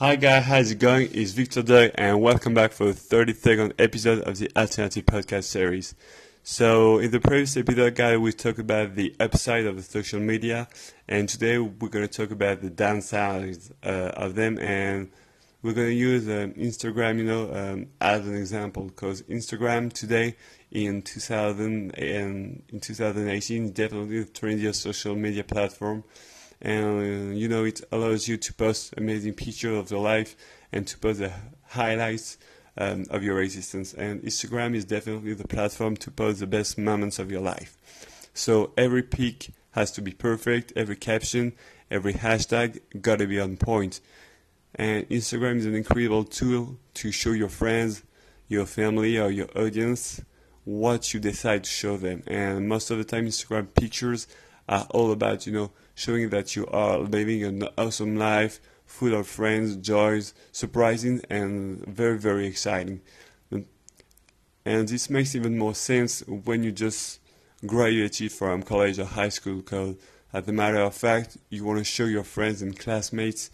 Hi guys, how's it going? It's Victor Doug and welcome back for the 32nd episode of the Alternative Podcast series. So in the previous episode guys, we talked about the upside of the social media and today we're going to talk about the downsides uh, of them and we're going to use um, Instagram, you know, um, as an example because Instagram today in 2000 and in 2018 is definitely the trendiest social media platform and uh, you know it allows you to post amazing pictures of your life and to post the highlights um, of your existence. And instagram is definitely the platform to post the best moments of your life. So every pic has to be perfect every caption every hashtag gotta be on point. And instagram is an incredible tool to show your friends your family or your audience what you decide to show them. And most of the time instagram pictures are all about you know showing that you are living an awesome life full of friends, joys, surprising, and very, very exciting. And this makes even more sense when you just graduated from college or high school because, as a matter of fact, you want to show your friends and classmates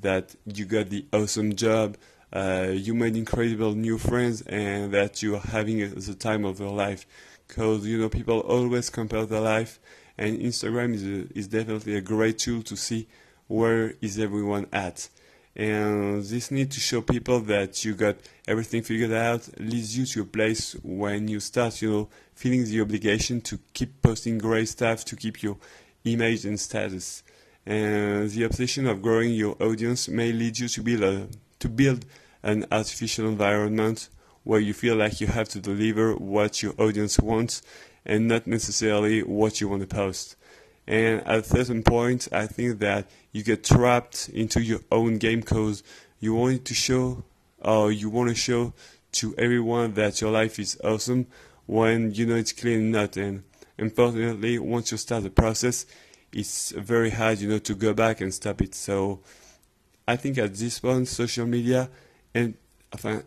that you got the awesome job, uh, you made incredible new friends, and that you are having the time of your life. Because, you know, people always compare their life and Instagram is a, is definitely a great tool to see where is everyone at. And this need to show people that you got everything figured out leads you to a place when you start, you know, feeling the obligation to keep posting great stuff to keep your image and status. And the obsession of growing your audience may lead you to build a, to build an artificial environment where you feel like you have to deliver what your audience wants and not necessarily what you want to post. And at a certain point, I think that you get trapped into your own game because you want to show, or you want to show to everyone that your life is awesome when you know it's clearly not. And unfortunately, once you start the process, it's very hard, you know, to go back and stop it. So I think at this point, social media, and uh,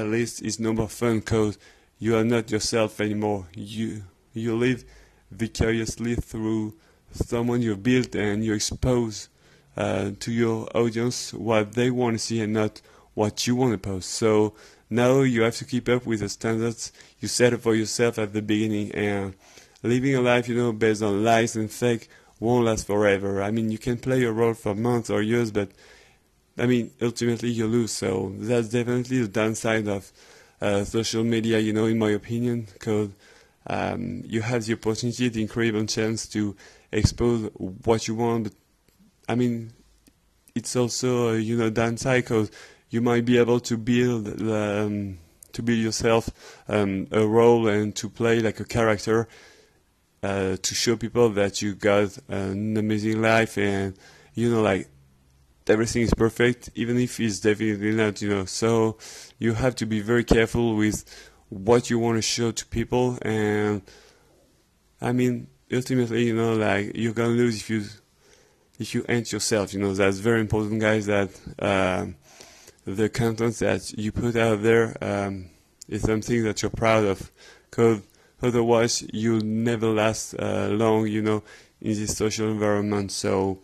at least, it's no more fun because you are not yourself anymore. You you live vicariously through someone you built and you expose uh, to your audience what they want to see and not what you want to post. So now you have to keep up with the standards you set for yourself at the beginning and living a life, you know, based on lies and fake won't last forever. I mean, you can play a role for months or years, but I mean, ultimately you lose. So that's definitely the downside of uh, social media, you know, in my opinion, because um, you have the opportunity, the incredible chance to expose what you want. But I mean, it's also uh, you know downside because you might be able to build um, to build yourself um, a role and to play like a character uh, to show people that you got an amazing life and you know like everything is perfect even if it's definitely not you know. So you have to be very careful with what you want to show to people and I mean ultimately you know like you're gonna lose if you if you ain't yourself you know. That's very important guys that uh, the content that you put out there um, is something that you're proud of because otherwise you'll never last uh, long you know in this social environment. So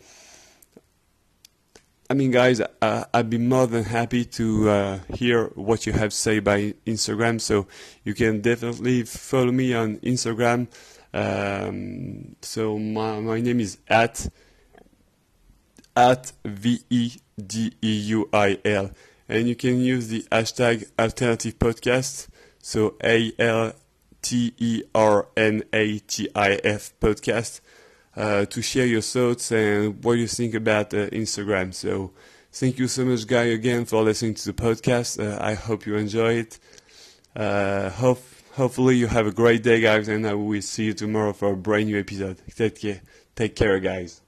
I mean, guys, uh, I'd be more than happy to uh, hear what you have to say by Instagram. So you can definitely follow me on Instagram. Um, so my, my name is at at v e d e u i l, and you can use the hashtag alternative podcast. So A L T E R N A T I F podcast uh, to share your thoughts and what you think about uh, Instagram. So thank you so much, Guy, again for listening to the podcast. Uh, I hope you enjoy it. Uh, hope, hopefully you have a great day, guys, and I will see you tomorrow for a brand new episode. Take care, take care, guys.